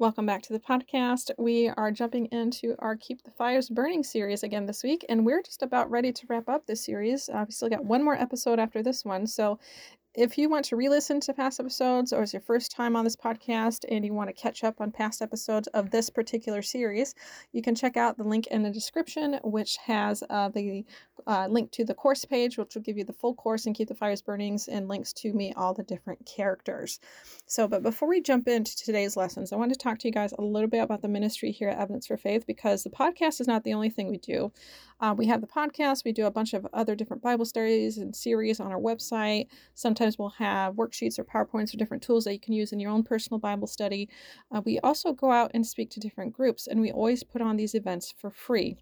Welcome back to the podcast. We are jumping into our Keep the Fires Burning series again this week, and we're just about ready to wrap up this series. Uh, we still got one more episode after this one. So if you want to re listen to past episodes or it's your first time on this podcast and you want to catch up on past episodes of this particular series, you can check out the link in the description, which has uh, the uh, link to the course page, which will give you the full course and keep the fires burnings and links to me all the different characters. So, but before we jump into today's lessons, I want to talk to you guys a little bit about the ministry here at Evidence for Faith because the podcast is not the only thing we do. Uh, we have the podcast, we do a bunch of other different Bible studies and series on our website. Sometimes we'll have worksheets or PowerPoints or different tools that you can use in your own personal Bible study. Uh, we also go out and speak to different groups, and we always put on these events for free.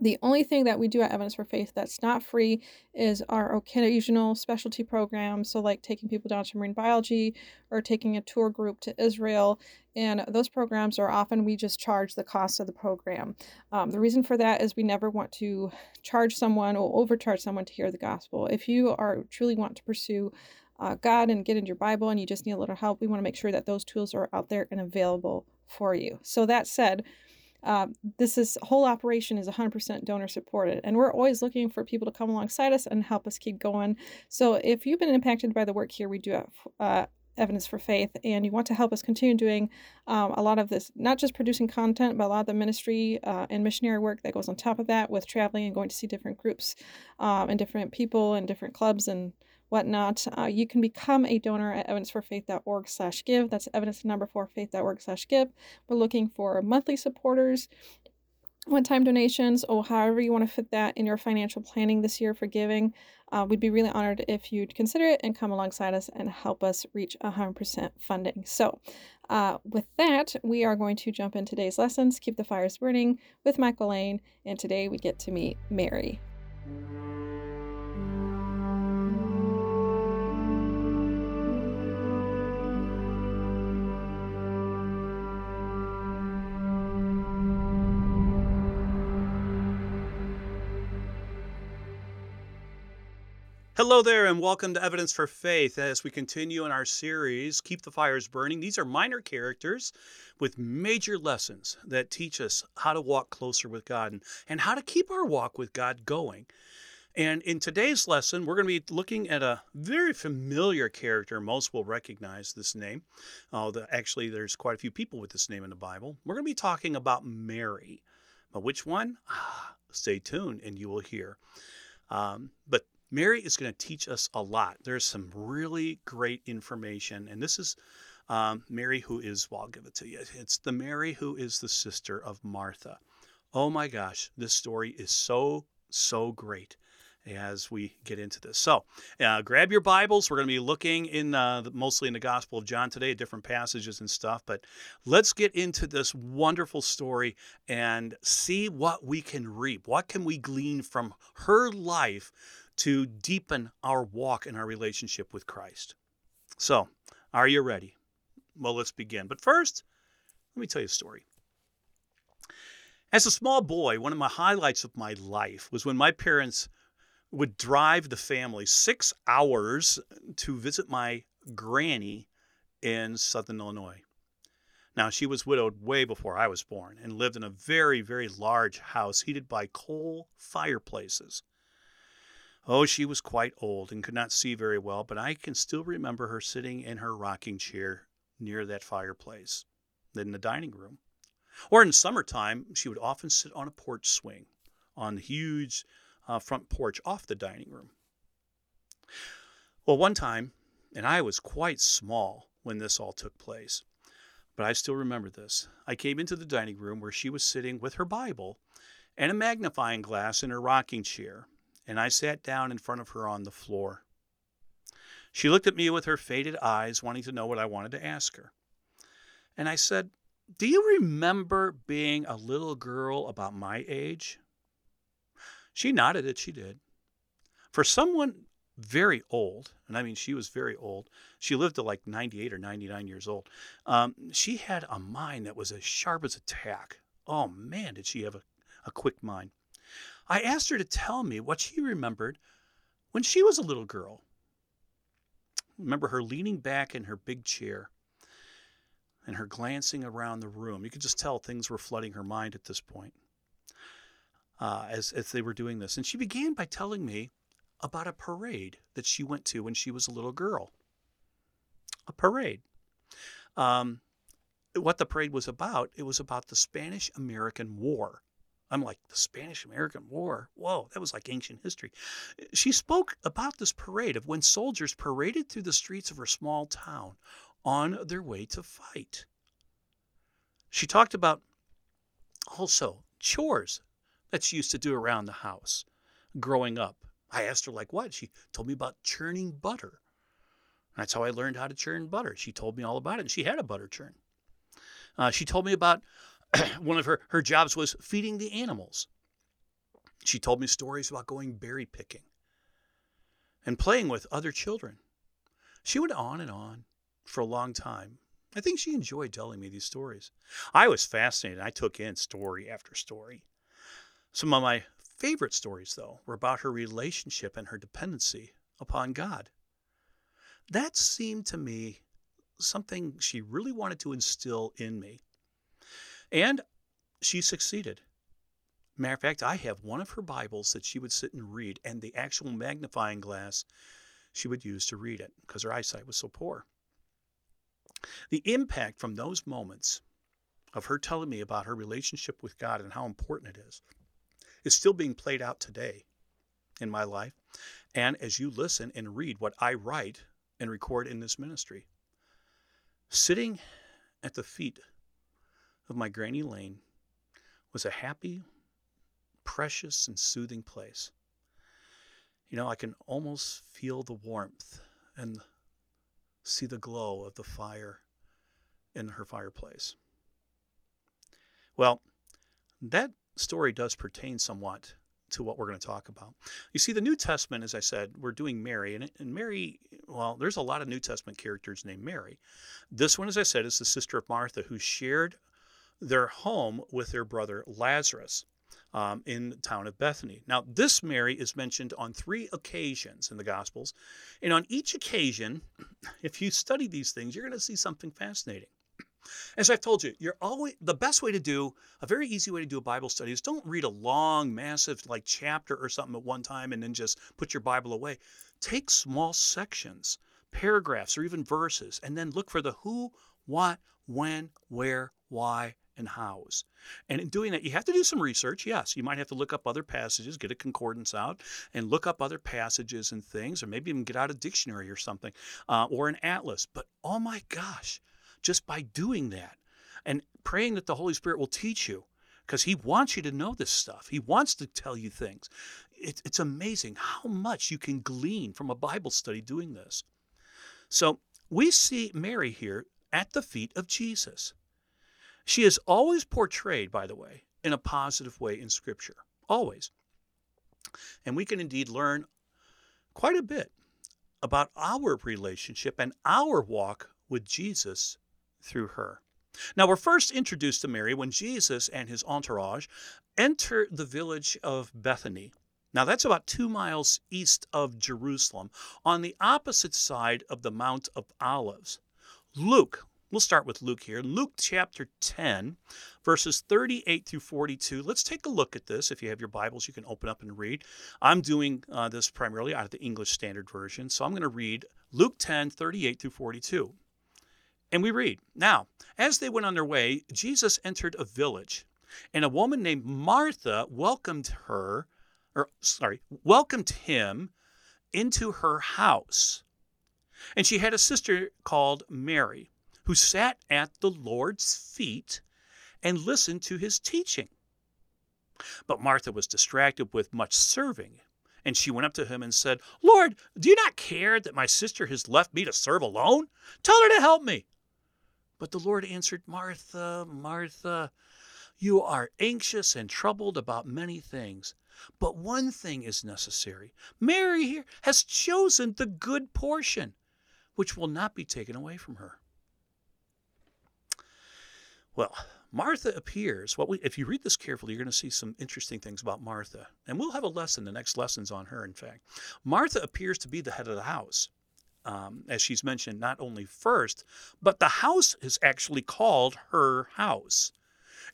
The only thing that we do at Evidence for Faith that's not free is our occasional specialty programs. So, like taking people down to marine biology or taking a tour group to Israel. And those programs are often we just charge the cost of the program. Um, the reason for that is we never want to charge someone or overcharge someone to hear the gospel. If you are truly want to pursue uh, God and get into your Bible and you just need a little help, we want to make sure that those tools are out there and available for you. So, that said, uh, this is whole operation is 100% donor supported and we're always looking for people to come alongside us and help us keep going. So if you've been impacted by the work here we do have uh, evidence for faith and you want to help us continue doing um, a lot of this not just producing content but a lot of the ministry uh, and missionary work that goes on top of that with traveling and going to see different groups um, and different people and different clubs and whatnot, uh, you can become a donor at evidenceforfaith.org slash give. That's evidence number four faith.org slash give. We're looking for monthly supporters, one-time donations, or however you want to fit that in your financial planning this year for giving. Uh, we'd be really honored if you'd consider it and come alongside us and help us reach 100% funding. So, uh, with that, we are going to jump in today's lessons, Keep the Fires Burning with Michael Lane, and today we get to meet Mary. Hello there, and welcome to Evidence for Faith as we continue in our series, Keep the Fires Burning. These are minor characters with major lessons that teach us how to walk closer with God and, and how to keep our walk with God going. And in today's lesson, we're going to be looking at a very familiar character. Most will recognize this name. Uh, the, actually, there's quite a few people with this name in the Bible. We're going to be talking about Mary. But which one? Ah, stay tuned and you will hear. Um, but Mary is going to teach us a lot. There's some really great information, and this is um, Mary who is, well, I'll give it to you. It's the Mary who is the sister of Martha. Oh my gosh, this story is so, so great as we get into this. So, uh, grab your Bibles. We're going to be looking in uh, mostly in the Gospel of John today, different passages and stuff. But let's get into this wonderful story and see what we can reap. What can we glean from her life to deepen our walk and our relationship with Christ. So, are you ready? Well, let's begin. But first, let me tell you a story. As a small boy, one of my highlights of my life was when my parents would drive the family six hours to visit my granny in southern Illinois. Now, she was widowed way before I was born and lived in a very, very large house heated by coal fireplaces. Oh, she was quite old and could not see very well, but I can still remember her sitting in her rocking chair near that fireplace in the dining room. Or in summertime, she would often sit on a porch swing on the huge uh, front porch off the dining room. Well, one time, and I was quite small when this all took place, but I still remember this. I came into the dining room where she was sitting with her Bible and a magnifying glass in her rocking chair and I sat down in front of her on the floor. She looked at me with her faded eyes, wanting to know what I wanted to ask her. And I said, Do you remember being a little girl about my age? She nodded that she did. For someone very old, and I mean, she was very old, she lived to like 98 or 99 years old. Um, she had a mind that was as sharp as a tack. Oh man, did she have a, a quick mind. I asked her to tell me what she remembered when she was a little girl. Remember her leaning back in her big chair. and her glancing around the room. You could just tell things were flooding her mind at this point uh, as, as they were doing this. And she began by telling me about a parade that she went to when she was a little girl. A parade. Um, what the parade was about, it was about the Spanish American War. I'm like, the Spanish American War? Whoa, that was like ancient history. She spoke about this parade of when soldiers paraded through the streets of her small town on their way to fight. She talked about also chores that she used to do around the house growing up. I asked her, like, what? She told me about churning butter. That's how I learned how to churn butter. She told me all about it, and she had a butter churn. Uh, she told me about one of her, her jobs was feeding the animals. She told me stories about going berry picking and playing with other children. She went on and on for a long time. I think she enjoyed telling me these stories. I was fascinated. I took in story after story. Some of my favorite stories, though, were about her relationship and her dependency upon God. That seemed to me something she really wanted to instill in me. And she succeeded. Matter of fact, I have one of her Bibles that she would sit and read, and the actual magnifying glass she would use to read it because her eyesight was so poor. The impact from those moments of her telling me about her relationship with God and how important it is is still being played out today in my life. And as you listen and read what I write and record in this ministry, sitting at the feet of my Granny Lane was a happy, precious, and soothing place. You know, I can almost feel the warmth and see the glow of the fire in her fireplace. Well, that story does pertain somewhat to what we're going to talk about. You see, the New Testament, as I said, we're doing Mary, and, and Mary, well, there's a lot of New Testament characters named Mary. This one, as I said, is the sister of Martha who shared their home with their brother Lazarus. Um, in the town of Bethany. Now, this Mary is mentioned on three occasions in the Gospels. And on each occasion, if you study these things, you're going to see something fascinating. As I've told you, you're always the best way to do a very easy way to do a Bible study is don't read a long, massive like chapter or something at one time and then just put your Bible away. Take small sections, paragraphs, or even verses, and then look for the who, what, when, where, why, and hows. And in doing that, you have to do some research. Yes, you might have to look up other passages, get a concordance out, and look up other passages and things, or maybe even get out a dictionary or something, uh, or an atlas. But oh my gosh, just by doing that and praying that the Holy Spirit will teach you, because He wants you to know this stuff, He wants to tell you things. It, it's amazing how much you can glean from a Bible study doing this. So we see Mary here at the feet of Jesus. She is always portrayed, by the way, in a positive way in Scripture. Always. And we can indeed learn quite a bit about our relationship and our walk with Jesus through her. Now, we're first introduced to Mary when Jesus and his entourage enter the village of Bethany. Now, that's about two miles east of Jerusalem on the opposite side of the Mount of Olives. Luke, We'll start with Luke here. Luke chapter 10, verses 38 through 42. Let's take a look at this. If you have your Bibles, you can open up and read. I'm doing uh, this primarily out of the English Standard Version. So I'm going to read Luke 10, 38 through 42. And we read Now, as they went on their way, Jesus entered a village, and a woman named Martha welcomed her, or sorry, welcomed him into her house. And she had a sister called Mary who sat at the Lord's feet and listened to his teaching. But Martha was distracted with much serving, and she went up to him and said, Lord, do you not care that my sister has left me to serve alone? Tell her to help me. But the Lord answered, Martha, Martha, you are anxious and troubled about many things. But one thing is necessary. Mary here has chosen the good portion, which will not be taken away from her. Well, Martha appears. What we, if you read this carefully, you're going to see some interesting things about Martha, and we'll have a lesson. The next lesson's on her. In fact, Martha appears to be the head of the house. um, as she's mentioned, not only first, but the house is actually called her house.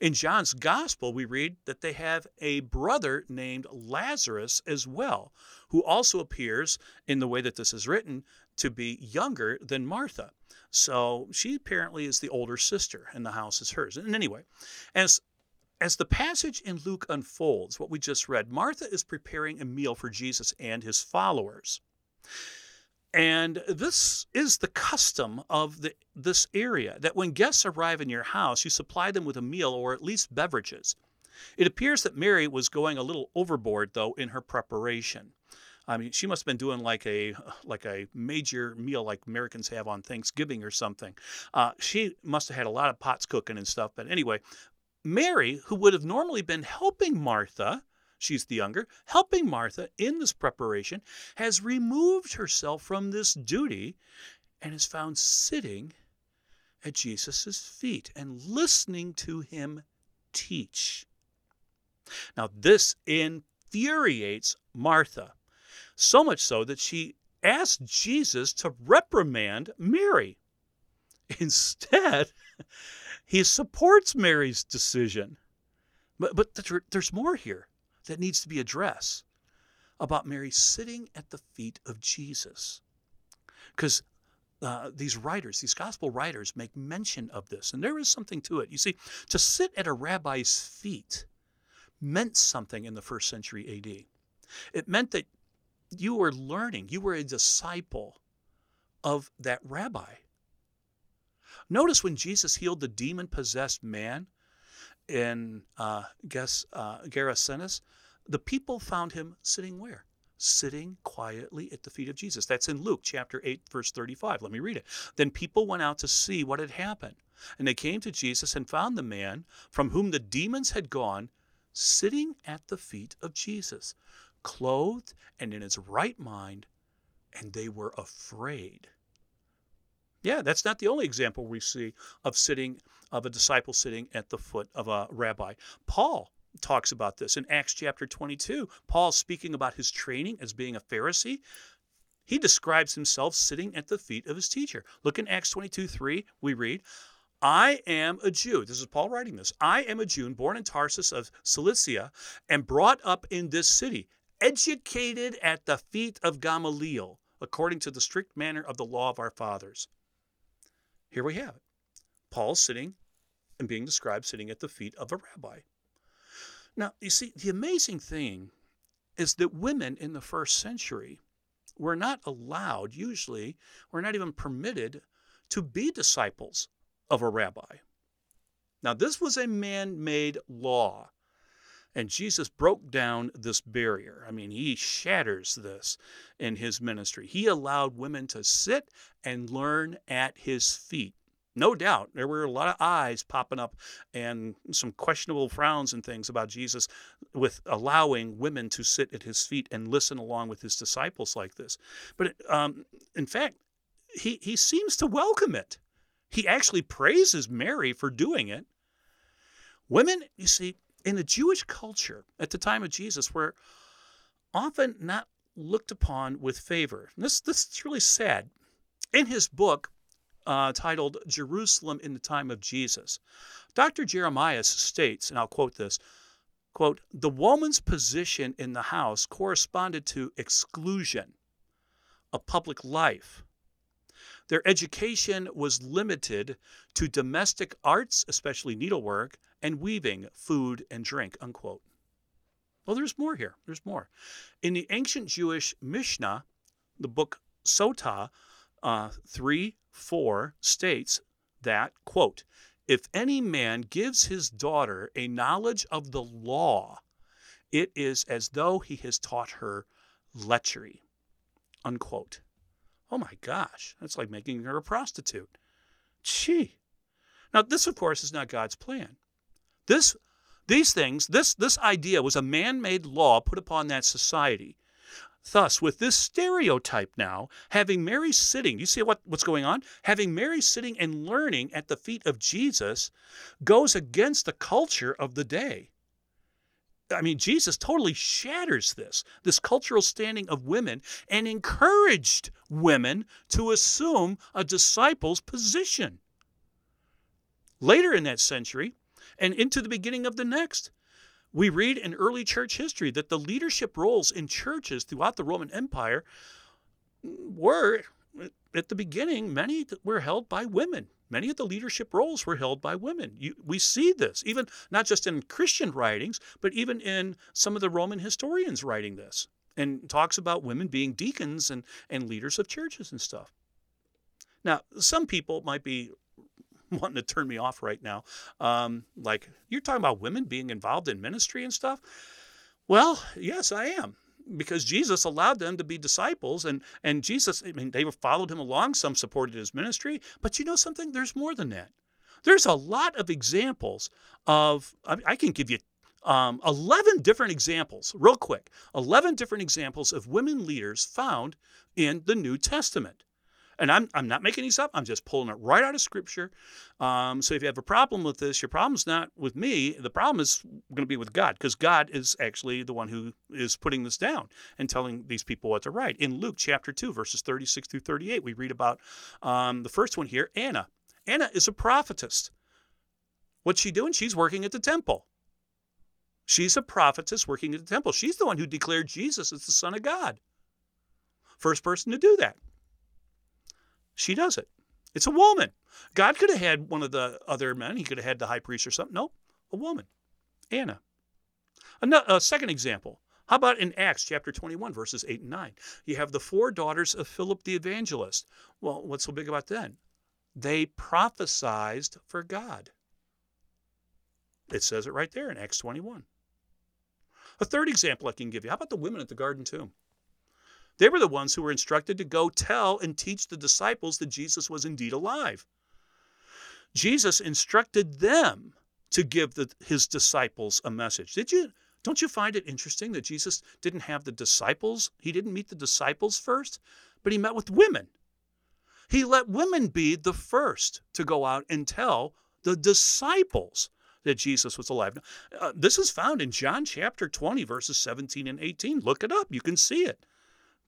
In John's gospel, we read that they have a brother named Lazarus as well, who also appears in the way that this is written to be younger than Martha. So she apparently is the older sister, and the house is hers. And anyway, as as the passage in Luke unfolds, what we just read, Martha is preparing a meal for Jesus and his followers. And this is the custom of the, this area that when guests arrive in your house, you supply them with a meal or at least beverages. It appears that Mary was going a little overboard, though, in her preparation. I mean, she must have been doing like a like a major meal like Americans have on Thanksgiving or something. Uh, she must have had a lot of pots cooking and stuff. But anyway, Mary, who would have normally been helping Martha, she's the younger, helping Martha in this preparation, has removed herself from this duty and is found sitting at Jesus' feet and listening to him teach. Now, this infuriates Martha, so much so that she asked Jesus to reprimand Mary. Instead, he supports Mary's decision. But, but there's more here that needs to be addressed about Mary sitting at the feet of Jesus. Because uh, these writers, these gospel writers, make mention of this, and there is something to it. You see, to sit at a rabbi's feet meant something in the first century AD. It meant that you were learning, you were a disciple of that rabbi. Notice when Jesus healed the demon possessed man, in uh, guess uh, Gerasenes, the people found him sitting where? Sitting quietly at the feet of Jesus. That's in Luke chapter 8, verse 35. Let me read it. Then people went out to see what had happened. And they came to Jesus and found the man from whom the demons had gone sitting at the feet of Jesus, clothed and in his right mind, and they were afraid. Yeah, that's not the only example we see of sitting of a disciple sitting at the foot of a rabbi. Paul talks about this in Acts chapter 22. Paul speaking about his training as being a Pharisee. He describes himself sitting at the feet of his teacher. Look in Acts 22 3, we read, I am a Jew. This is Paul writing this. I am a Jew born in Tarsus of Cilicia and brought up in this city, educated at the feet of Gamaliel, according to the strict manner of the law of our fathers. Here we have it. Paul sitting and being described sitting at the feet of a rabbi. Now, you see, the amazing thing is that women in the first century were not allowed, usually, were not even permitted to be disciples of a rabbi. Now, this was a man made law. And Jesus broke down this barrier. I mean, he shatters this in his ministry. He allowed women to sit and learn at his feet no doubt there were a lot of eyes popping up and some questionable frowns and things about Jesus with allowing women to sit at his feet and listen along with his disciples like this. But um, in fact, he, he seems to welcome it. He actually praises Mary for doing it. Women, you see, in the Jewish culture at the time of Jesus were often not looked upon with favor. This, this is really sad. In his book, uh, titled Jerusalem in the Time of Jesus. Dr. Jeremias states, and I'll quote this quote, the woman's position in the house corresponded to exclusion, a public life. Their education was limited to domestic arts, especially needlework, and weaving, food, and drink, unquote. Well, there's more here. There's more. In the ancient Jewish Mishnah, the book Sotah, uh, 3 4 states that, quote, if any man gives his daughter a knowledge of the law, it is as though he has taught her lechery, unquote. Oh my gosh, that's like making her a prostitute. Gee. Now, this, of course, is not God's plan. This, these things, this, this idea was a man made law put upon that society Thus, with this stereotype now, having Mary sitting, you see what, what's going on? Having Mary sitting and learning at the feet of Jesus goes against the culture of the day. I mean, Jesus totally shatters this, this cultural standing of women, and encouraged women to assume a disciple's position. Later in that century, and into the beginning of the next, we read in early church history that the leadership roles in churches throughout the Roman Empire were, at the beginning, many were held by women. Many of the leadership roles were held by women. You, we see this, even not just in Christian writings, but even in some of the Roman historians writing this and talks about women being deacons and, and leaders of churches and stuff. Now, some people might be wanting to turn me off right now. Um, like, you're talking about women being involved in ministry and stuff? Well, yes, I am because Jesus allowed them to be disciples and and Jesus I mean they followed him along. Some supported his ministry. But you know something? There's more than that. There's a lot of examples of I, I can give you um, 11 different examples real quick. 11 different examples of women leaders found in the New Testament and I'm, I'm not making these up. I'm just pulling it right out of scripture. Um, so if you have a problem with this, your problem's not with me. The problem is going to be with God because God is actually the one who is putting this down and telling these people what to write. In Luke chapter 2, verses 36 through 38, we read about um, the first one here Anna. Anna is a prophetess. What's she doing? She's working at the temple. She's a prophetess working at the temple. She's the one who declared Jesus as the Son of God. First person to do that. She does it. It's a woman. God could have had one of the other men. He could have had the high priest or something. No, a woman. Anna. Another, uh, a second example. How about in Acts chapter 21, verses 8 and 9? You have the four daughters of Philip the evangelist. Well, what's so big about that? They prophesied for God. It says it right there in Acts 21. A third example I can give you. How about the women at the garden tomb? They were the ones who were instructed to go tell and teach the disciples that Jesus was indeed alive. Jesus instructed them to give the, his disciples a message. Did you don't you find it interesting that Jesus didn't have the disciples? He didn't meet the disciples first, but he met with women. He let women be the first to go out and tell the disciples that Jesus was alive. Uh, this is found in John chapter 20, verses 17 and 18. Look it up, you can see it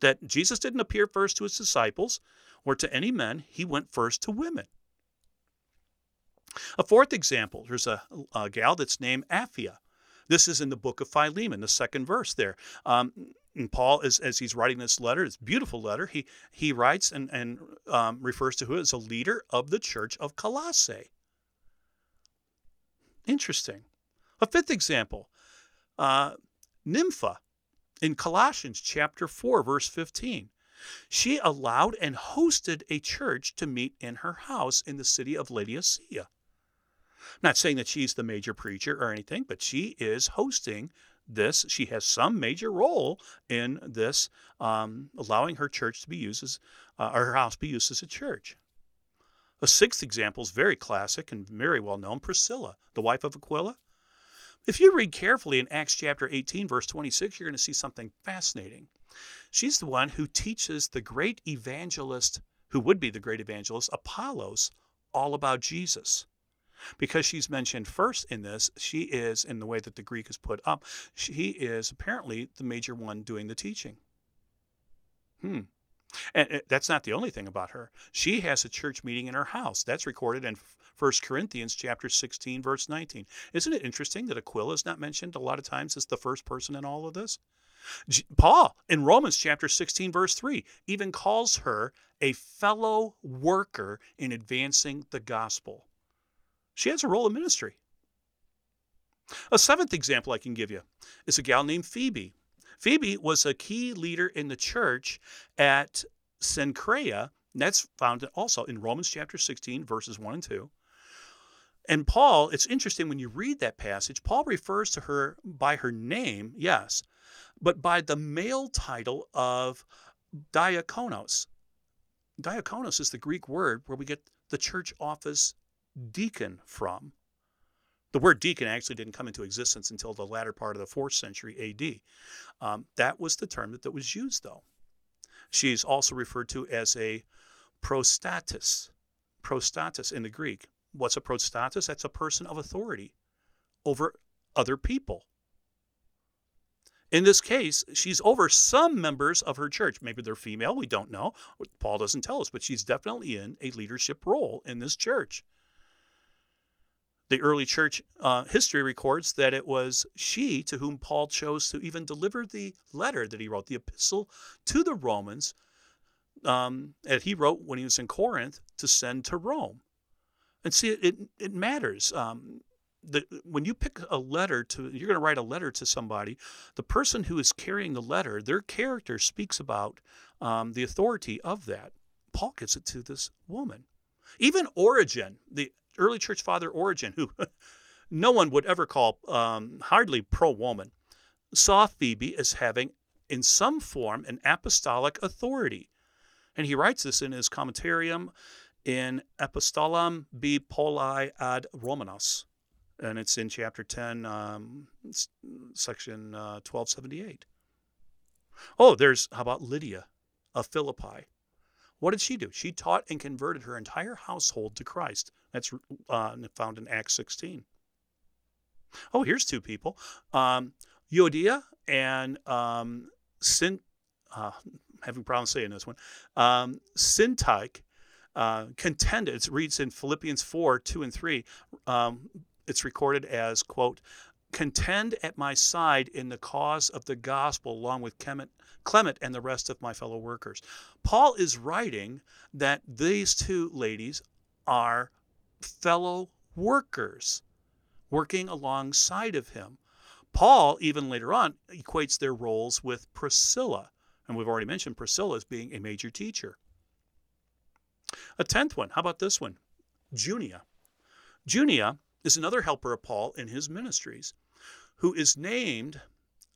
that Jesus didn't appear first to his disciples or to any men, he went first to women. A fourth example there's a, a gal that's named Apphia. This is in the book of Philemon, the second verse there. Um, and Paul, is, as he's writing this letter, a beautiful letter, he, he writes and, and um, refers to who as a leader of the church of Colossae. Interesting. A fifth example, uh, Nympha in Colossians chapter 4 verse 15. She allowed and hosted a church to meet in her house in the city of Laodicea. Not saying that she's the major preacher or anything, but she is hosting this. She has some major role in this, um, allowing her church to be used as, uh, or her house be used as a church. A sixth example is very classic and very well known Priscilla, the wife of Aquila. If you read carefully in Acts chapter 18, verse 26, you're going to see something fascinating. She's the one who teaches the great evangelist, who would be the great evangelist, Apollos, all about Jesus. Because she's mentioned first in this, she is, in the way that the Greek is put up, she is apparently the major one doing the teaching. Hmm. And eh, that's not the only thing about her. She has a church meeting in her house. That's recorded in 1 Corinthians chapter 16 verse 19. Isn't it interesting that Aquila is not mentioned a lot of times as the first person in all of this? Paul in Romans chapter 16 verse 3 even calls her a fellow worker in advancing the gospel. She has a role in ministry. A seventh example I can give you is a gal named Phoebe. Phoebe was a key leader in the church at Cenchrea. That's found also in Romans chapter 16, verses 1 and 2. And Paul, it's interesting when you read that passage, Paul refers to her by her name, yes, but by the male title of diakonos. Diakonos is the Greek word where we get the church office deacon from. The word deacon actually didn't come into existence until the latter part of the fourth century AD. Um, that was the term that, that was used, though. She's also referred to as a prostatis, prostatis in the Greek. What's a prostatis? That's a person of authority over other people. In this case, she's over some members of her church. Maybe they're female, we don't know. Paul doesn't tell us, but she's definitely in a leadership role in this church. The early church uh, history records that it was she to whom Paul chose to even deliver the letter that he wrote, the epistle to the Romans, um, that he wrote when he was in Corinth to send to Rome. And see, it, it matters. Um, the, when you pick a letter to, you're going to write a letter to somebody, the person who is carrying the letter, their character speaks about um, the authority of that. Paul gives it to this woman. Even Origen, the early church father Origen, who no one would ever call um, hardly pro woman, saw Phoebe as having, in some form, an apostolic authority. And he writes this in his commentarium in Epistolam B. Pauli ad Romanos. And it's in chapter 10, um, section uh, 1278. Oh, there's, how about Lydia of Philippi? What did she do? She taught and converted her entire household to Christ. That's uh, found in Acts 16. Oh, here's two people um, Euodia and um, Sin, uh, having problems saying this one, um, Syntyche. Uh, contended, it reads in Philippians 4 2 and 3. Um, it's recorded as, quote, contend at my side in the cause of the gospel along with Clement, and the rest of my fellow workers. Paul is writing that these two ladies are fellow workers working alongside of him. Paul, even later on, equates their roles with Priscilla. And we've already mentioned Priscilla as being a major teacher. A tenth one, how about this one? Junia. Junia is another helper of Paul in his ministries, who is named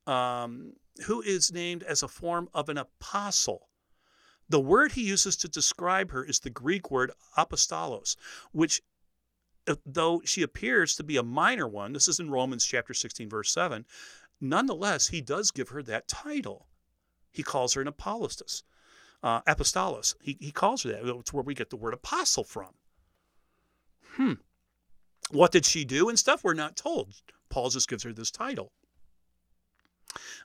um, who is named as a form of an apostle. The word he uses to describe her is the Greek word apostolos, which uh, though she appears to be a minor one, this is in Romans chapter 16, verse 7, nonetheless, he does give her that title. He calls her an apolistos, uh, apostolos. He, he calls her that. It's where we get the word apostle from. Hmm. What did she do and stuff? We're not told. Paul just gives her this title.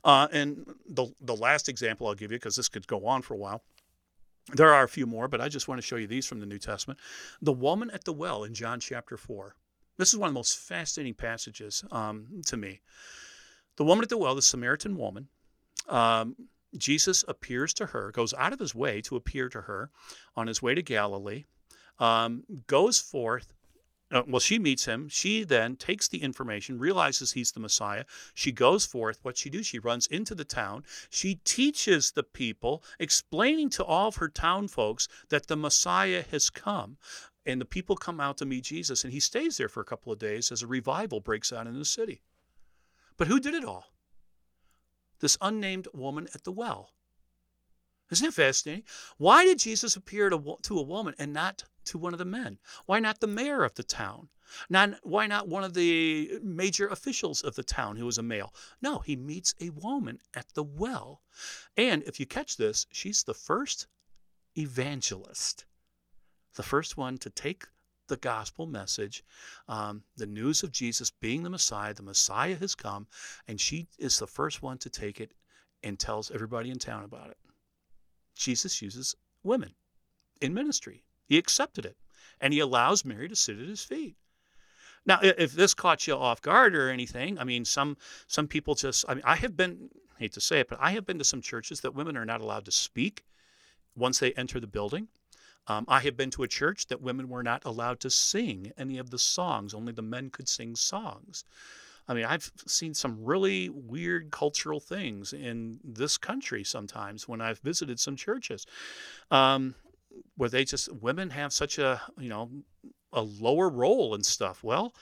Uh, and the, the last example I'll give you, because this could go on for a while, there are a few more, but I just want to show you these from the New Testament. The woman at the well in John chapter 4. This is one of the most fascinating passages um, to me. The woman at the well, the Samaritan woman, um, Jesus appears to her, goes out of his way to appear to her on his way to Galilee, um, goes forth uh, well, she meets him. She then takes the information, realizes he's the Messiah. She goes forth. What she do? She runs into the town. She teaches the people, explaining to all of her town folks that the Messiah has come. And the people come out to meet Jesus, and he stays there for a couple of days as a revival breaks out in the city. But who did it all? This unnamed woman at the well. Isn't it fascinating? Why did Jesus appear to, to a woman and not to one of the men? Why not the mayor of the town? Not, why not one of the major officials of the town who was a male? No, he meets a woman at the well. And if you catch this, she's the first evangelist, the first one to take the gospel message, um, the news of Jesus being the Messiah. The Messiah has come, and she is the first one to take it and tells everybody in town about it. Jesus uses women in ministry. He accepted it, and he allows Mary to sit at his feet. Now, if this caught you off guard or anything, I mean, some some people just, I mean, I have been, hate to say it, but I have been to some churches that women are not allowed to speak once they enter the building. Um, I have been to a church that women were not allowed to sing any of the songs; only the men could sing songs. I mean, I've seen some really weird cultural things in this country sometimes when I've visited some churches. Um, where they just women have such a you know a lower role and stuff. Well,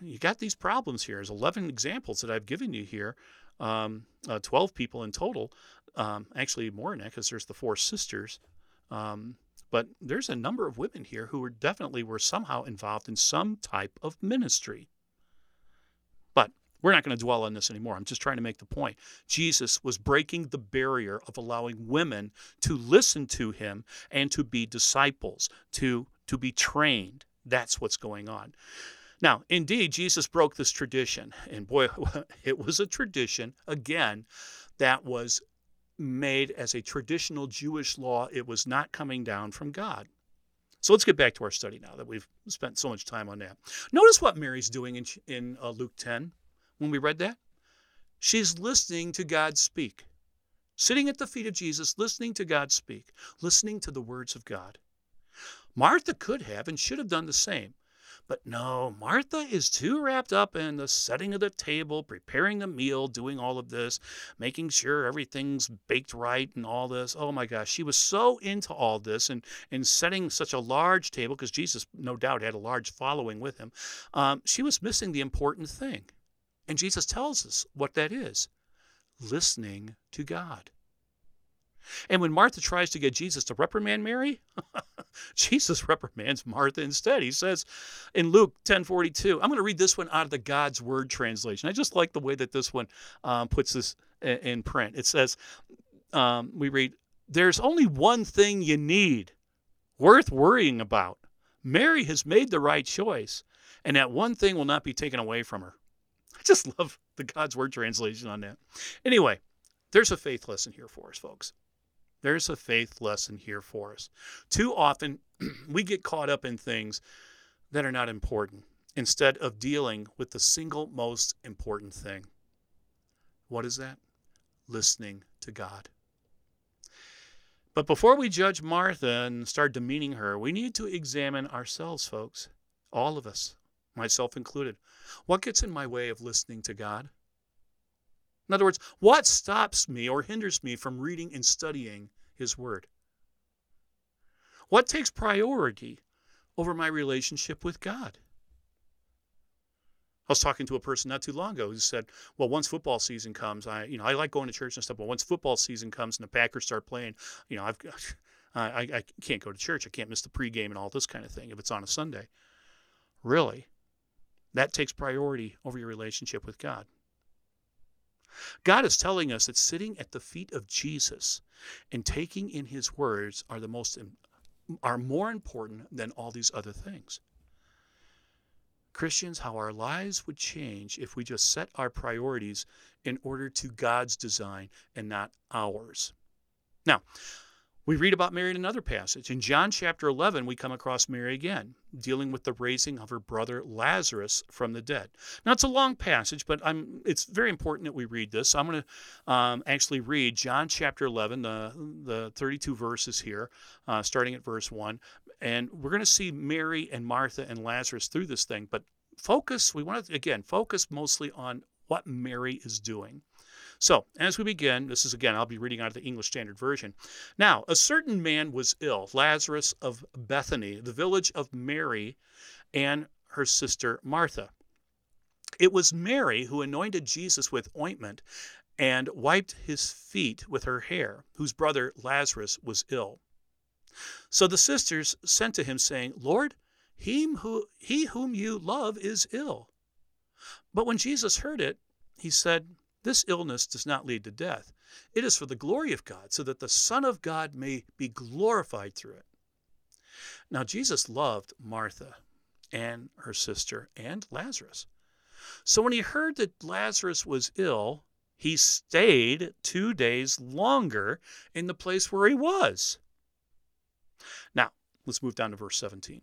you got these problems here. There's 11 examples that I've given you here. Um, uh, 12 people in total. Um, actually, more than that because there's the four sisters. Um, but there's a number of women here who were definitely were somehow involved in some type of ministry. But we're not going to dwell on this anymore. I'm just trying to make the point. Jesus was breaking the barrier of allowing women to listen to him and to be disciples, to, to be trained. That's what's going on. Now, indeed, Jesus broke this tradition. And boy, it was a tradition, again, that was made as a traditional Jewish law. It was not coming down from God. So let's get back to our study now that we've spent so much time on that. Notice what Mary's doing in, in uh, Luke 10 when we read that. She's listening to God speak, sitting at the feet of Jesus, listening to God speak, listening to the words of God. Martha could have and should have done the same. But no, Martha is too wrapped up in the setting of the table, preparing the meal, doing all of this, making sure everything's baked right and all this. Oh my gosh, she was so into all this and, and setting such a large table, because Jesus no doubt had a large following with him. Um, she was missing the important thing. And Jesus tells us what that is listening to God. And when Martha tries to get Jesus to reprimand Mary, Jesus reprimands Martha instead. He says in Luke 10:42, I'm going to read this one out of the God's Word translation. I just like the way that this one um, puts this in print. It says, um, we read, There's only one thing you need worth worrying about. Mary has made the right choice, and that one thing will not be taken away from her. I just love the God's Word translation on that. Anyway, there's a faith lesson here for us, folks. There's a faith lesson here for us. Too often, we get caught up in things that are not important instead of dealing with the single most important thing. What is that? Listening to God. But before we judge Martha and start demeaning her, we need to examine ourselves, folks. All of us, myself included. What gets in my way of listening to God? In other words, what stops me or hinders me from reading and studying His Word? What takes priority over my relationship with God? I was talking to a person not too long ago who said, "Well, once football season comes, I, you know, I like going to church and stuff, but once football season comes and the Packers start playing, you know, I've, I, I can't go to church. I can't miss the pregame and all this kind of thing if it's on a Sunday." Really, that takes priority over your relationship with God. God is telling us that sitting at the feet of Jesus and taking in his words are the most are more important than all these other things. Christians, how our lives would change if we just set our priorities in order to God's design and not ours. Now, we read about Mary in another passage. In John chapter 11, we come across Mary again, dealing with the raising of her brother Lazarus from the dead. Now, it's a long passage, but I'm, it's very important that we read this. I'm going to um, actually read John chapter 11, the, the 32 verses here, uh, starting at verse 1. And we're going to see Mary and Martha and Lazarus through this thing, but focus, we want to, again, focus mostly on what Mary is doing. So, as we begin, this is again, I'll be reading out of the English Standard Version. Now, a certain man was ill, Lazarus of Bethany, the village of Mary and her sister Martha. It was Mary who anointed Jesus with ointment and wiped his feet with her hair, whose brother Lazarus was ill. So the sisters sent to him, saying, Lord, he, who, he whom you love is ill. But when Jesus heard it, he said, this illness does not lead to death. It is for the glory of God, so that the Son of God may be glorified through it. Now, Jesus loved Martha and her sister and Lazarus. So when he heard that Lazarus was ill, he stayed two days longer in the place where he was. Now, let's move down to verse 17.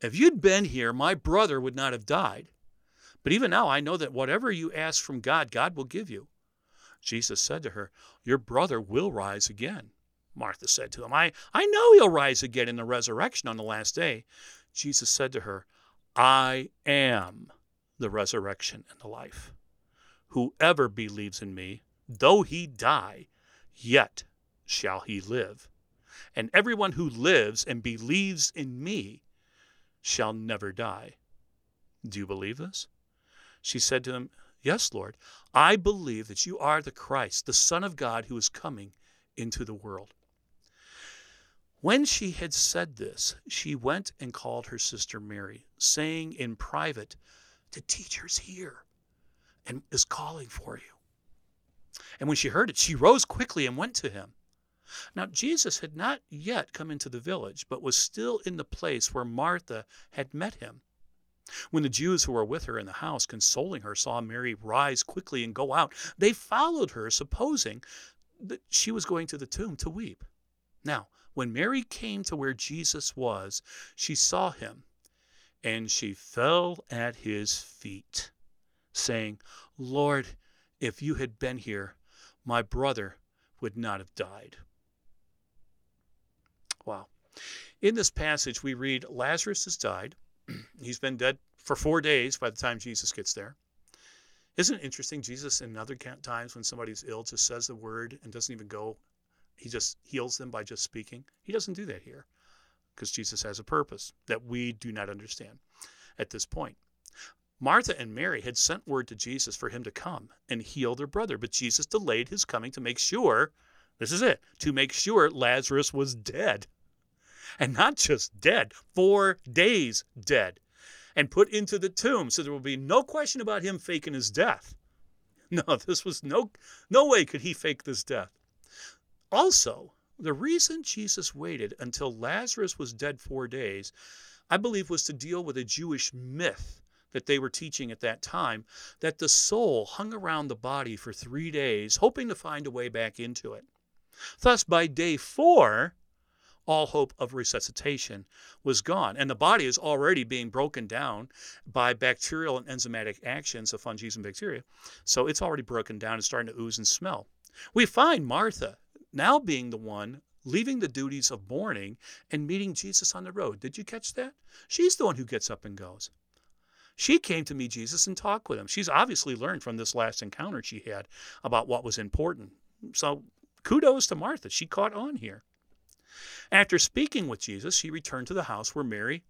if you'd been here, my brother would not have died. But even now I know that whatever you ask from God, God will give you. Jesus said to her, Your brother will rise again. Martha said to him, I, I know he'll rise again in the resurrection on the last day. Jesus said to her, I am the resurrection and the life. Whoever believes in me, though he die, yet shall he live. And everyone who lives and believes in me shall never die. Do you believe this? She said to him, Yes, Lord, I believe that you are the Christ, the Son of God, who is coming into the world. When she had said this, she went and called her sister Mary, saying in private, The teacher's here and is calling for you. And when she heard it, she rose quickly and went to him. Now, Jesus had not yet come into the village, but was still in the place where Martha had met him. When the Jews who were with her in the house, consoling her, saw Mary rise quickly and go out, they followed her, supposing that she was going to the tomb to weep. Now, when Mary came to where Jesus was, she saw him, and she fell at his feet, saying, Lord, if you had been here, my brother would not have died. In this passage, we read Lazarus has died. He's been dead for four days by the time Jesus gets there. Isn't it interesting? Jesus, in other times when somebody's ill, just says the word and doesn't even go, he just heals them by just speaking. He doesn't do that here because Jesus has a purpose that we do not understand at this point. Martha and Mary had sent word to Jesus for him to come and heal their brother, but Jesus delayed his coming to make sure, this is it, to make sure Lazarus was dead. And not just dead, four days dead, and put into the tomb so there will be no question about him faking his death. No, this was no no way could he fake this death. Also, the reason Jesus waited until Lazarus was dead 4 days, I believe was to deal with a Jewish myth that they were teaching at that time that the soul hung around the body for three days, hoping to find a way back into it. Thus, by day four, all hope of resuscitation was gone. And the body is already being broken down by bacterial and enzymatic actions of fungi and bacteria. So it's already broken down and starting to ooze and smell. We find Martha now being the one leaving the duties of mourning and meeting Jesus on the road. Did you catch that? She's the one who gets up and goes. She came to meet Jesus and talk with him. She's obviously learned from this last encounter she had about what was important. So kudos to Martha. She caught on here. After speaking with Jesus, she returned to the house where Mary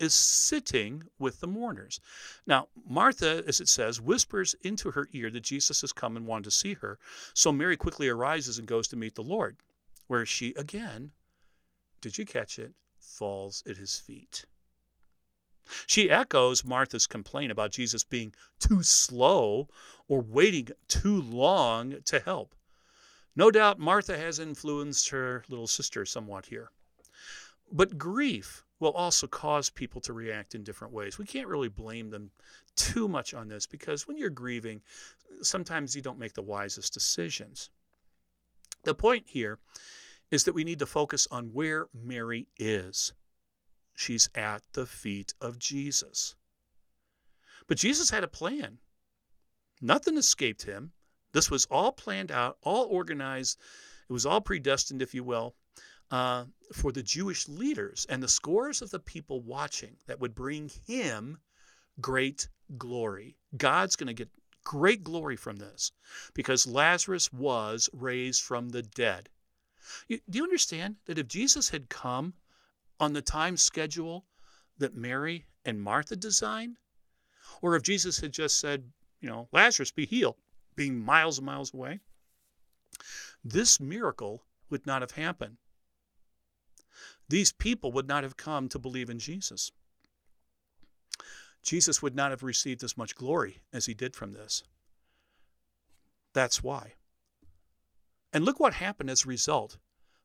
is sitting with the mourners. Now, Martha, as it says, whispers into her ear that Jesus has come and wanted to see her. So Mary quickly arises and goes to meet the Lord, where she again, did you catch it, falls at his feet. She echoes Martha's complaint about Jesus being too slow or waiting too long to help. No doubt Martha has influenced her little sister somewhat here. But grief will also cause people to react in different ways. We can't really blame them too much on this because when you're grieving, sometimes you don't make the wisest decisions. The point here is that we need to focus on where Mary is she's at the feet of Jesus. But Jesus had a plan. Nothing escaped him. This was all planned out, all organized. It was all predestined, if you will, uh, for the Jewish leaders and the scores of the people watching that would bring him great glory. God's going to get great glory from this because Lazarus was raised from the dead. You, do you understand that if Jesus had come on the time schedule that Mary and Martha designed? Or if Jesus had just said, you know, Lazarus, be healed, being miles and miles away, this miracle would not have happened. These people would not have come to believe in Jesus. Jesus would not have received as much glory as he did from this. That's why. And look what happened as a result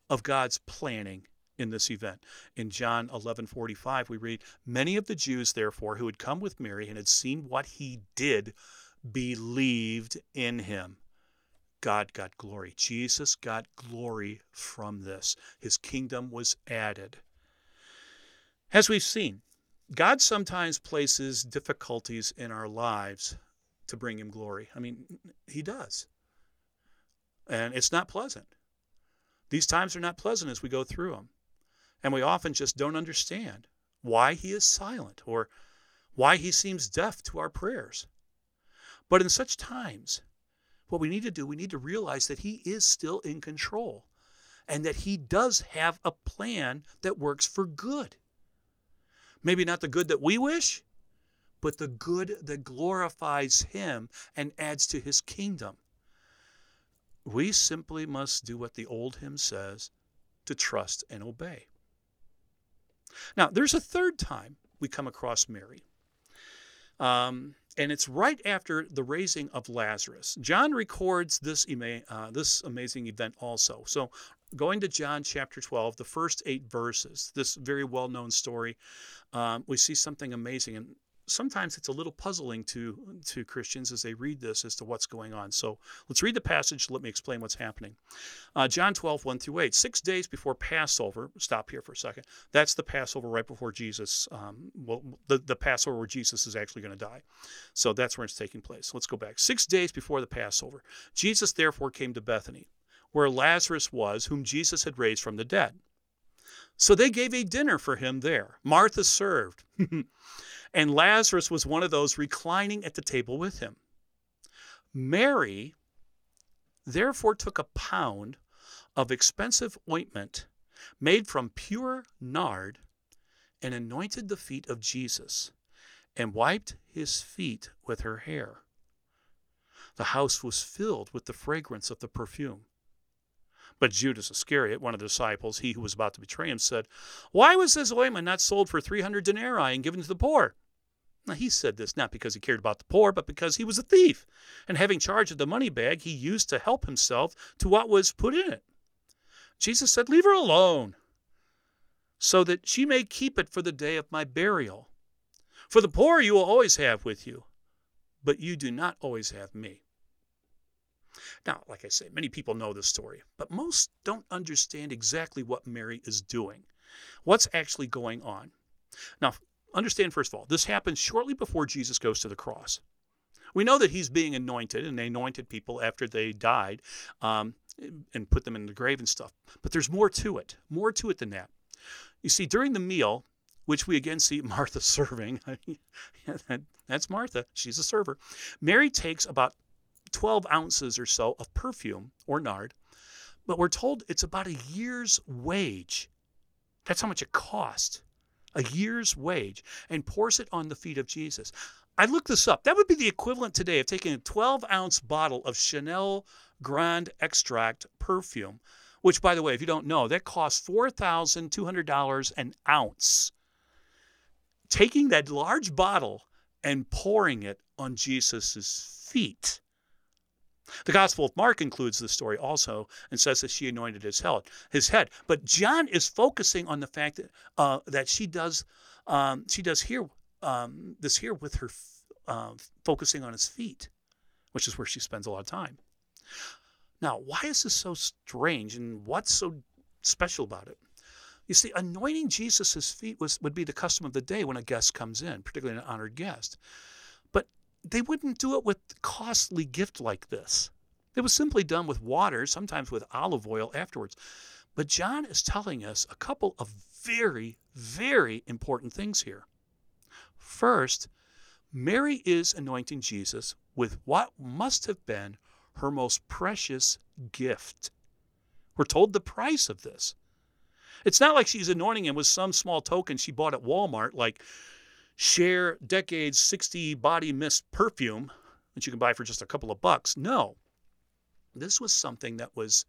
of God's planning in this event. In John 11:45 we read, "Many of the Jews therefore who had come with Mary and had seen what he did believed in him." God got glory. Jesus got glory from this. His kingdom was added. As we've seen, God sometimes places difficulties in our lives to bring him glory. I mean, he does. And it's not pleasant. These times are not pleasant as we go through them. And we often just don't understand why he is silent or why he seems deaf to our prayers. But in such times, what we need to do, we need to realize that he is still in control and that he does have a plan that works for good. Maybe not the good that we wish, but the good that glorifies Him and adds to His kingdom. We simply must do what the old hymn says to trust and obey. Now, there's a third time we come across Mary. Um, and it's right after the raising of Lazarus. John records this, uh, this amazing event also. So, going to John chapter 12, the first eight verses, this very well known story, um, we see something amazing. And sometimes it's a little puzzling to to Christians as they read this as to what's going on. So let's read the passage. Let me explain what's happening. Uh, John 12, 1 through 8. Six days before Passover, stop here for a second. That's the Passover right before Jesus, um, well, the, the Passover where Jesus is actually going to die. So that's where it's taking place. Let's go back. Six days before the Passover, Jesus therefore came to Bethany, where Lazarus was, whom Jesus had raised from the dead. So they gave a dinner for him there. Martha served. and Lazarus was one of those reclining at the table with him. Mary therefore took a pound of expensive ointment made from pure nard and anointed the feet of Jesus and wiped his feet with her hair. The house was filled with the fragrance of the perfume. But Judas Iscariot, one of the disciples, he who was about to betray him, said, Why was this ointment not sold for 300 denarii and given to the poor? Now, he said this not because he cared about the poor, but because he was a thief, and having charge of the money bag, he used to help himself to what was put in it. Jesus said, Leave her alone, so that she may keep it for the day of my burial. For the poor you will always have with you, but you do not always have me. Now, like I say, many people know this story, but most don't understand exactly what Mary is doing. What's actually going on? Now, understand first of all, this happens shortly before Jesus goes to the cross. We know that he's being anointed, and they anointed people after they died um, and put them in the grave and stuff. But there's more to it, more to it than that. You see, during the meal, which we again see Martha serving, that's Martha, she's a server. Mary takes about 12 ounces or so of perfume or nard, but we're told it's about a year's wage. That's how much it cost. A year's wage, and pours it on the feet of Jesus. I looked this up. That would be the equivalent today of taking a 12 ounce bottle of Chanel Grand Extract perfume, which, by the way, if you don't know, that costs $4,200 an ounce. Taking that large bottle and pouring it on Jesus' feet. The Gospel of Mark includes this story also and says that she anointed his head. His head, but John is focusing on the fact that uh, that she does um, she does here um, this here with her uh, focusing on his feet, which is where she spends a lot of time. Now, why is this so strange, and what's so special about it? You see, anointing Jesus' feet was would be the custom of the day when a guest comes in, particularly an honored guest they wouldn't do it with costly gift like this. It was simply done with water, sometimes with olive oil afterwards. But John is telling us a couple of very, very important things here. First, Mary is anointing Jesus with what must have been her most precious gift. We're told the price of this. It's not like she's anointing him with some small token she bought at Walmart, like Cher Decades 60 Body Mist perfume that you can buy for just a couple of bucks. No. This was something that was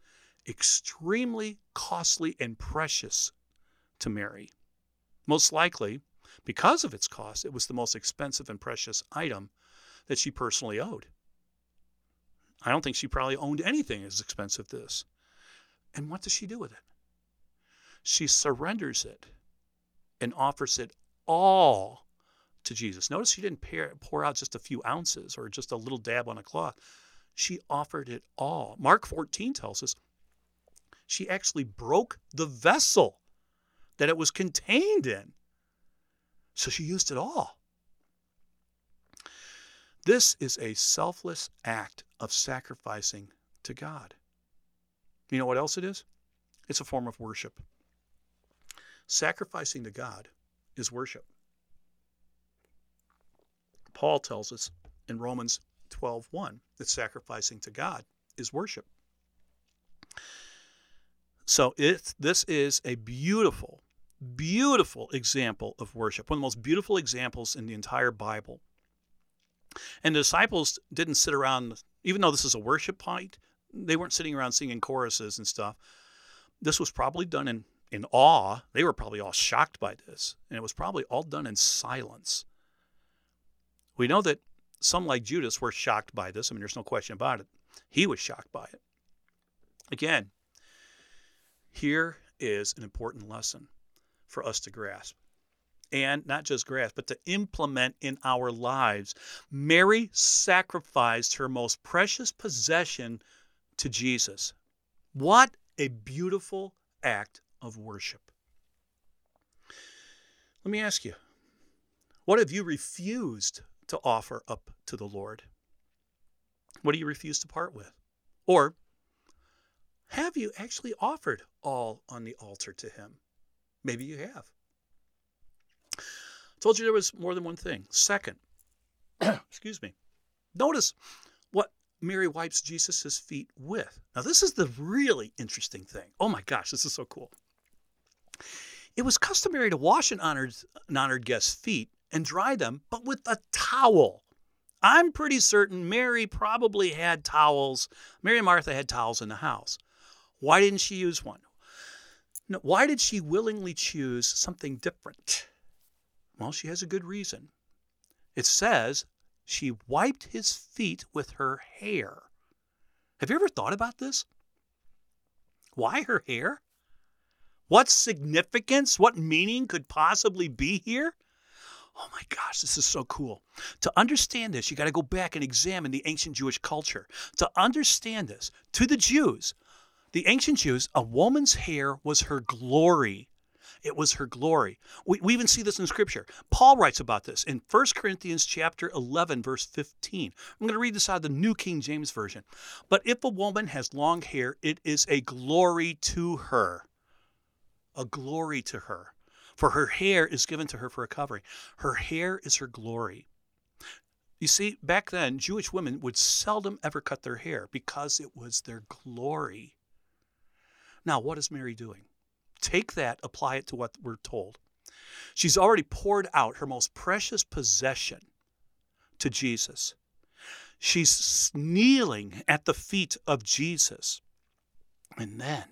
extremely costly and precious to Mary. Most likely, because of its cost, it was the most expensive and precious item that she personally owed. I don't think she probably owned anything as expensive as this. And what does she do with it? She surrenders it and offers it all to Jesus. Notice she didn't pour out just a few ounces or just a little dab on a cloth. She offered it all. Mark 14 tells us she actually broke the vessel that it was contained in. So she used it all. This is a selfless act of sacrificing to God. You know what else it is? It's a form of worship. Sacrificing to God is worship. Paul tells us in Romans 12:1 that sacrificing to God is worship. So it, this is a beautiful, beautiful example of worship, one of the most beautiful examples in the entire Bible. And the disciples didn't sit around, even though this is a worship point, they weren't sitting around singing choruses and stuff. This was probably done in, in awe. They were probably all shocked by this. And it was probably all done in silence. We know that some, like Judas, were shocked by this. I mean, there's no question about it. He was shocked by it. Again, here is an important lesson for us to grasp. And not just grasp, but to implement in our lives. Mary sacrificed her most precious possession to Jesus. What a beautiful act of worship. Let me ask you what have you refused to offer up to the Lord? What do you refuse to part with? Or have you actually offered all on the altar to Him? Maybe you have. I told you there was more than one thing. Second, excuse me, notice what Mary wipes Jesus' feet with. Now, this is the really interesting thing. Oh my gosh, this is so cool. It was customary to wash an honored, an honored guest's feet and dry them, but with a towel. I'm pretty certain Mary probably had towels. Mary and Martha had towels in the house. Why didn't she use one? No, why did she willingly choose something different? Well, she has a good reason. It says she wiped his feet with her hair. Have you ever thought about this? Why her hair? What significance, what meaning could possibly be here? Oh my gosh, this is so cool. To understand this, you got to go back and examine the ancient Jewish culture. To understand this, to the Jews, the ancient Jews, a woman's hair was her glory. It was her glory. We, we even see this in Scripture. Paul writes about this in 1 Corinthians chapter 11, verse 15. I'm going to read this out of the New King James Version. But if a woman has long hair, it is a glory to her. A glory to her. For her hair is given to her for a covering. Her hair is her glory. You see, back then, Jewish women would seldom ever cut their hair because it was their glory. Now, what is Mary doing? Take that, apply it to what we're told. She's already poured out her most precious possession to Jesus. She's kneeling at the feet of Jesus. And then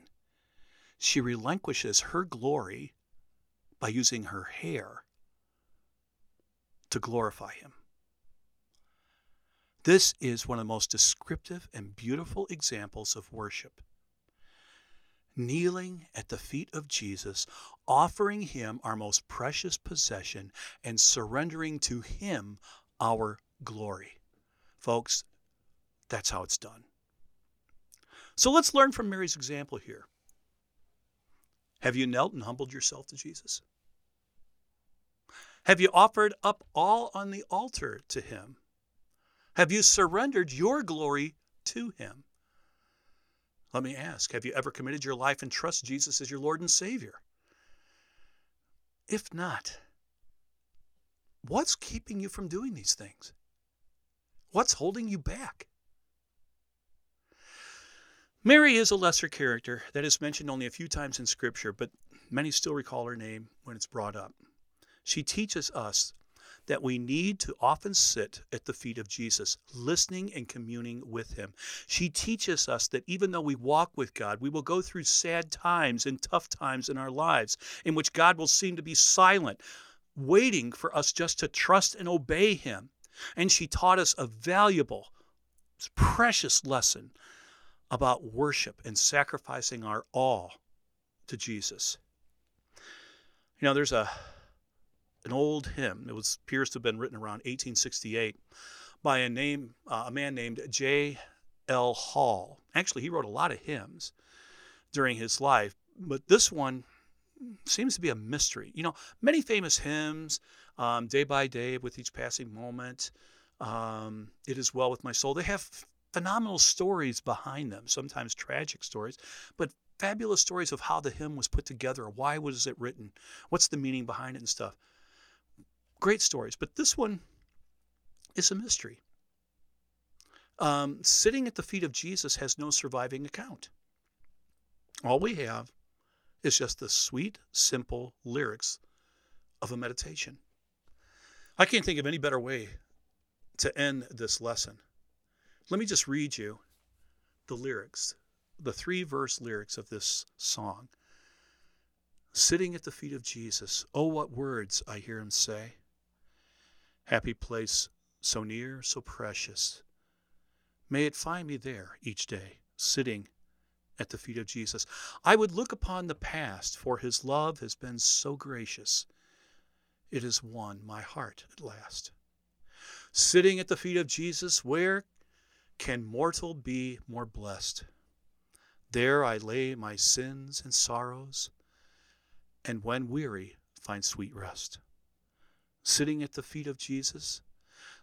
she relinquishes her glory by using her hair to glorify him. This is one of the most descriptive and beautiful examples of worship kneeling at the feet of Jesus, offering him our most precious possession, and surrendering to him our glory. Folks, that's how it's done. So let's learn from Mary's example here. Have you knelt and humbled yourself to Jesus? Have you offered up all on the altar to him? Have you surrendered your glory to him? Let me ask Have you ever committed your life and trust Jesus as your Lord and Savior? If not, what's keeping you from doing these things? What's holding you back? Mary is a lesser character that is mentioned only a few times in Scripture, but many still recall her name when it's brought up. She teaches us that we need to often sit at the feet of Jesus, listening and communing with him. She teaches us that even though we walk with God, we will go through sad times and tough times in our lives in which God will seem to be silent, waiting for us just to trust and obey him. And she taught us a valuable, precious lesson about worship and sacrificing our all to Jesus. You know, there's a an old hymn. It was appears to have been written around 1868 by a name uh, a man named J. L. Hall. Actually, he wrote a lot of hymns during his life, but this one seems to be a mystery. You know, many famous hymns, um, "Day by Day," with each passing moment, um, "It Is Well with My Soul." They have phenomenal stories behind them, sometimes tragic stories, but fabulous stories of how the hymn was put together, why was it written, what's the meaning behind it, and stuff. Great stories, but this one is a mystery. Um, sitting at the feet of Jesus has no surviving account. All we have is just the sweet, simple lyrics of a meditation. I can't think of any better way to end this lesson. Let me just read you the lyrics, the three verse lyrics of this song. Sitting at the feet of Jesus, oh, what words I hear him say. Happy place, so near, so precious. May it find me there each day, sitting at the feet of Jesus. I would look upon the past, for his love has been so gracious. It has won my heart at last. Sitting at the feet of Jesus, where can mortal be more blessed? There I lay my sins and sorrows, and when weary, find sweet rest. Sitting at the feet of Jesus,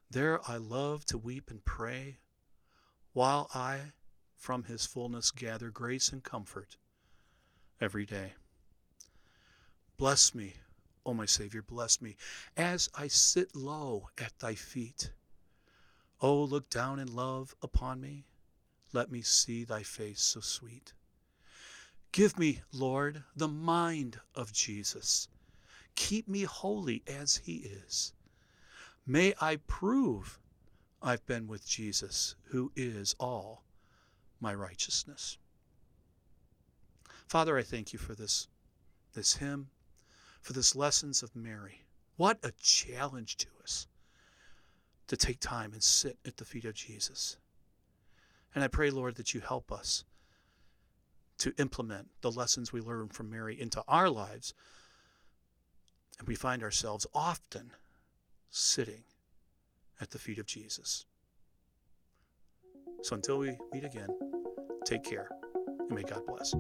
there I love to weep and pray, while I from his fullness gather grace and comfort every day. Bless me, O my Savior, bless me, as I sit low at thy feet. O look down in love upon me, let me see thy face so sweet. Give me, Lord, the mind of Jesus. Keep me holy as he is. May I prove I've been with Jesus, who is all my righteousness. Father, I thank you for this, this hymn, for this lessons of Mary. What a challenge to to take time and sit at the feet of Jesus. And I pray, Lord, that you help us to implement the lessons we learn from Mary into our lives. And we find ourselves often sitting at the feet of Jesus. So until we meet again, Take care, and may God bless.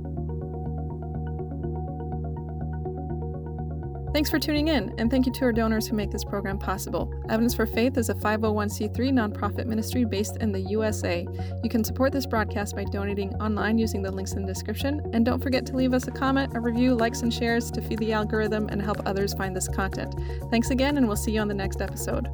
Thanks for tuning in, and thank you to our donors who make this program possible. Evidence for Faith is a 501c3 nonprofit ministry based in the USA. You can support this broadcast by donating online using the links in the description, and don't forget to leave us a comment, a review, likes, and shares to feed the algorithm and help others find this content. Thanks again, and we'll see you on the next episode.